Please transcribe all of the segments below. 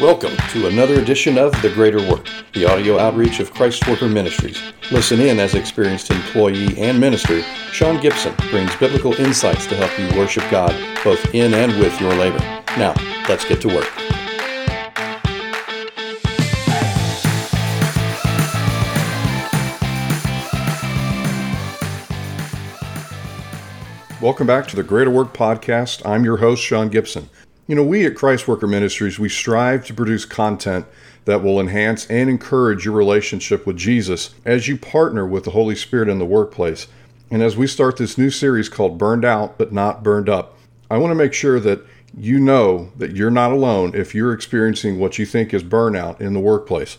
Welcome to another edition of The Greater Work, the audio outreach of Christ Worker Ministries. Listen in as experienced employee and minister Sean Gibson brings biblical insights to help you worship God both in and with your labor. Now, let's get to work. Welcome back to the Greater Work Podcast. I'm your host, Sean Gibson. You know, we at Christ Worker Ministries, we strive to produce content that will enhance and encourage your relationship with Jesus as you partner with the Holy Spirit in the workplace. And as we start this new series called Burned Out But Not Burned Up, I want to make sure that you know that you're not alone if you're experiencing what you think is burnout in the workplace.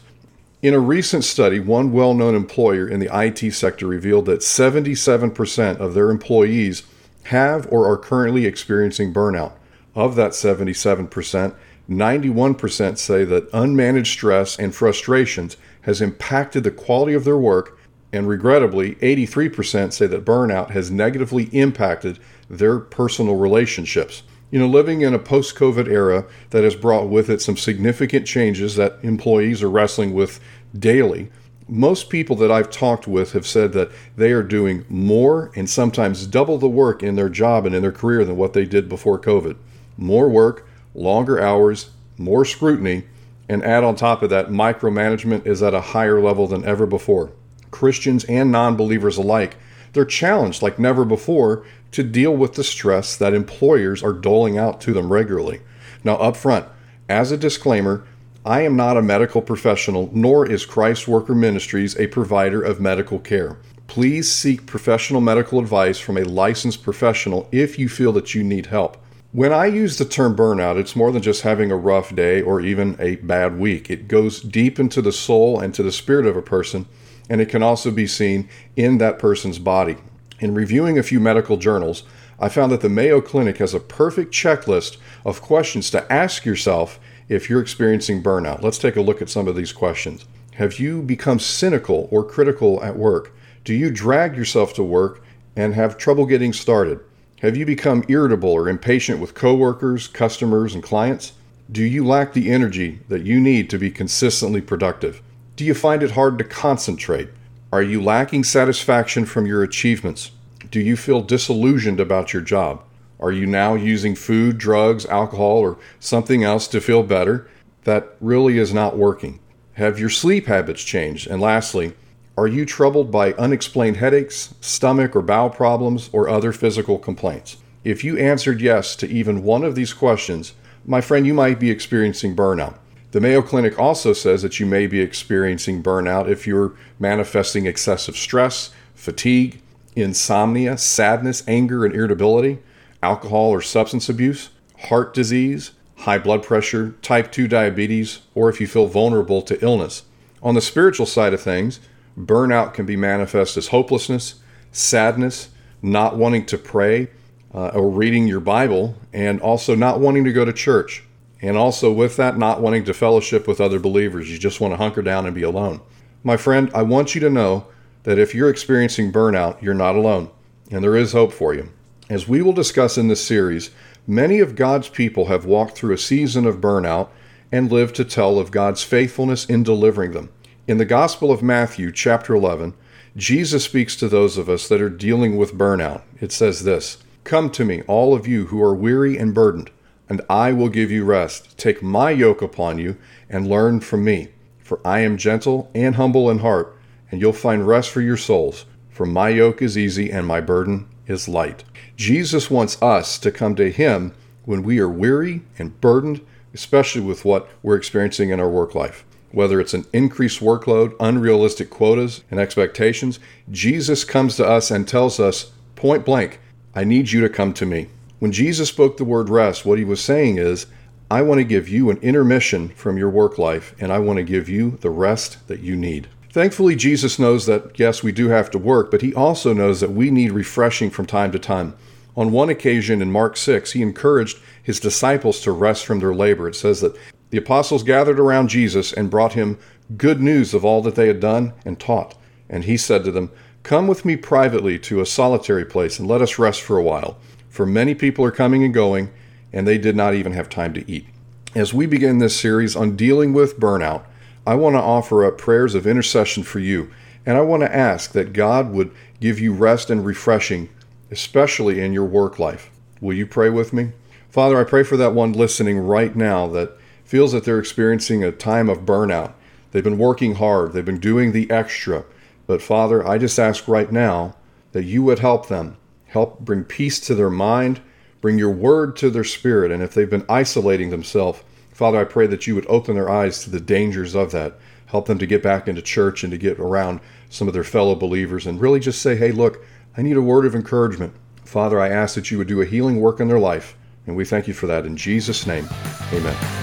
In a recent study, one well known employer in the IT sector revealed that 77% of their employees have or are currently experiencing burnout. Of that 77%, 91% say that unmanaged stress and frustrations has impacted the quality of their work, and regrettably, 83% say that burnout has negatively impacted their personal relationships. You know, living in a post COVID era that has brought with it some significant changes that employees are wrestling with daily, most people that I've talked with have said that they are doing more and sometimes double the work in their job and in their career than what they did before COVID more work, longer hours, more scrutiny, and add on top of that, micromanagement is at a higher level than ever before. Christians and non believers alike, they're challenged like never before to deal with the stress that employers are doling out to them regularly. Now, up front, as a disclaimer, I am not a medical professional, nor is Christ Worker Ministries a provider of medical care. Please seek professional medical advice from a licensed professional if you feel that you need help. When I use the term burnout, it's more than just having a rough day or even a bad week. It goes deep into the soul and to the spirit of a person, and it can also be seen in that person's body. In reviewing a few medical journals, I found that the Mayo Clinic has a perfect checklist of questions to ask yourself if you're experiencing burnout. Let's take a look at some of these questions. Have you become cynical or critical at work? Do you drag yourself to work and have trouble getting started? Have you become irritable or impatient with coworkers, customers, and clients? Do you lack the energy that you need to be consistently productive? Do you find it hard to concentrate? Are you lacking satisfaction from your achievements? Do you feel disillusioned about your job? Are you now using food, drugs, alcohol, or something else to feel better that really is not working? Have your sleep habits changed? And lastly, are you troubled by unexplained headaches, stomach or bowel problems, or other physical complaints? If you answered yes to even one of these questions, my friend, you might be experiencing burnout. The Mayo Clinic also says that you may be experiencing burnout if you're manifesting excessive stress, fatigue, insomnia, sadness, anger, and irritability, alcohol or substance abuse, heart disease, high blood pressure, type 2 diabetes, or if you feel vulnerable to illness. On the spiritual side of things, Burnout can be manifest as hopelessness, sadness, not wanting to pray uh, or reading your Bible, and also not wanting to go to church. And also, with that, not wanting to fellowship with other believers. You just want to hunker down and be alone. My friend, I want you to know that if you're experiencing burnout, you're not alone, and there is hope for you. As we will discuss in this series, many of God's people have walked through a season of burnout and lived to tell of God's faithfulness in delivering them. In the Gospel of Matthew, chapter 11, Jesus speaks to those of us that are dealing with burnout. It says this Come to me, all of you who are weary and burdened, and I will give you rest. Take my yoke upon you and learn from me, for I am gentle and humble in heart, and you'll find rest for your souls. For my yoke is easy and my burden is light. Jesus wants us to come to him when we are weary and burdened, especially with what we're experiencing in our work life whether it's an increased workload, unrealistic quotas, and expectations, Jesus comes to us and tells us point blank, I need you to come to me. When Jesus spoke the word rest, what he was saying is, I want to give you an intermission from your work life, and I want to give you the rest that you need. Thankfully, Jesus knows that, yes, we do have to work, but he also knows that we need refreshing from time to time. On one occasion in Mark 6, he encouraged his disciples to rest from their labor. It says that the apostles gathered around Jesus and brought him good news of all that they had done and taught. And he said to them, Come with me privately to a solitary place and let us rest for a while. For many people are coming and going, and they did not even have time to eat. As we begin this series on dealing with burnout, I want to offer up prayers of intercession for you, and I want to ask that God would give you rest and refreshing, especially in your work life. Will you pray with me? Father, I pray for that one listening right now that feels that they're experiencing a time of burnout. They've been working hard, they've been doing the extra. But Father, I just ask right now that you would help them, help bring peace to their mind, bring your word to their spirit. And if they've been isolating themselves, Father, I pray that you would open their eyes to the dangers of that. Help them to get back into church and to get around some of their fellow believers and really just say, hey, look, I need a word of encouragement. Father, I ask that you would do a healing work in their life. And we thank you for that in Jesus' name. Amen.